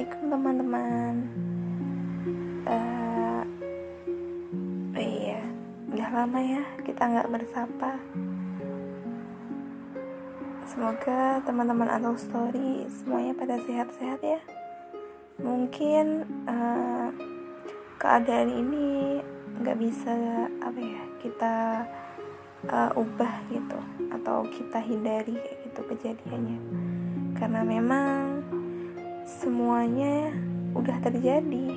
Assalamualaikum teman-teman. Uh, oh iya, Gak lama ya kita gak bersapa. Semoga teman-teman atau story semuanya pada sehat-sehat ya. Mungkin uh, keadaan ini Gak bisa apa ya kita uh, ubah gitu atau kita hindari gitu kejadiannya karena memang semuanya udah terjadi.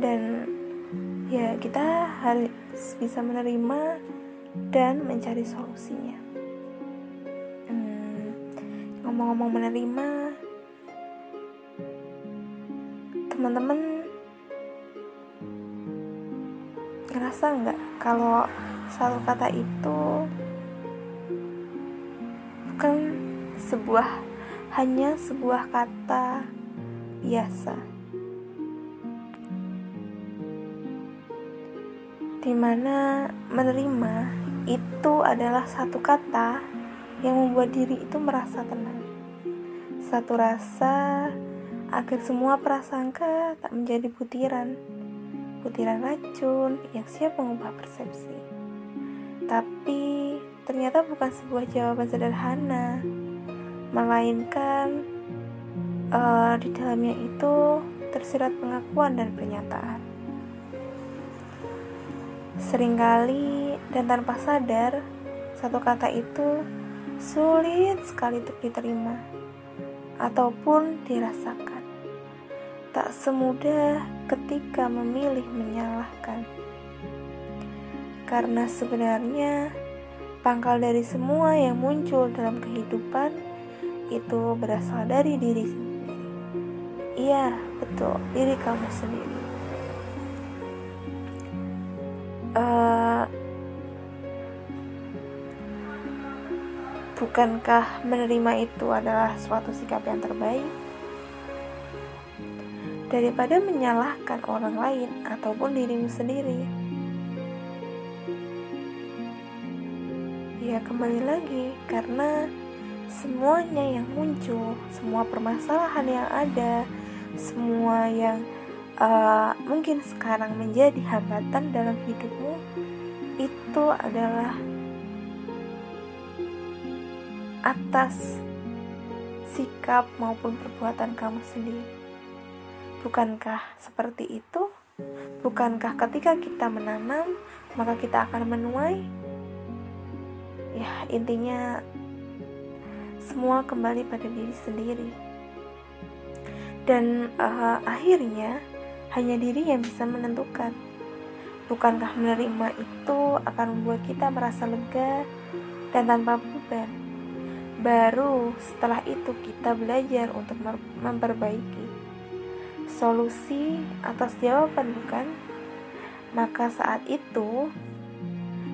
Dan ya kita harus bisa menerima dan mencari solusinya. Hmm, ngomong-ngomong menerima teman-teman ngerasa nggak kalau satu kata itu bukan sebuah hanya sebuah kata biasa. Di mana menerima itu adalah satu kata yang membuat diri itu merasa tenang. Satu rasa agar semua prasangka tak menjadi butiran, butiran racun yang siap mengubah persepsi. Tapi ternyata bukan sebuah jawaban sederhana melainkan uh, di dalamnya itu tersirat pengakuan dan pernyataan. Seringkali dan tanpa sadar, satu kata itu sulit sekali untuk diterima ataupun dirasakan. Tak semudah ketika memilih menyalahkan. Karena sebenarnya pangkal dari semua yang muncul dalam kehidupan itu berasal dari diri sendiri. Iya, betul, diri kamu sendiri. Uh, bukankah menerima itu adalah suatu sikap yang terbaik? Daripada menyalahkan orang lain ataupun dirimu sendiri. Ya kembali lagi karena semuanya yang muncul, semua permasalahan yang ada, semua yang uh, mungkin sekarang menjadi hambatan dalam hidupmu itu adalah atas sikap maupun perbuatan kamu sendiri. Bukankah seperti itu? Bukankah ketika kita menanam, maka kita akan menuai? Ya, intinya semua kembali pada diri sendiri. Dan uh, akhirnya hanya diri yang bisa menentukan. Bukankah menerima itu akan membuat kita merasa lega dan tanpa beban? Baru setelah itu kita belajar untuk memperbaiki solusi atas jawaban bukan? Maka saat itu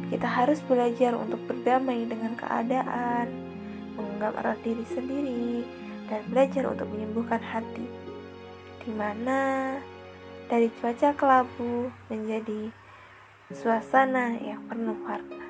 kita harus belajar untuk berdamai dengan keadaan, menganggap arah diri sendiri, dan belajar untuk menyembuhkan hati, di mana dari cuaca kelabu menjadi suasana yang penuh warna.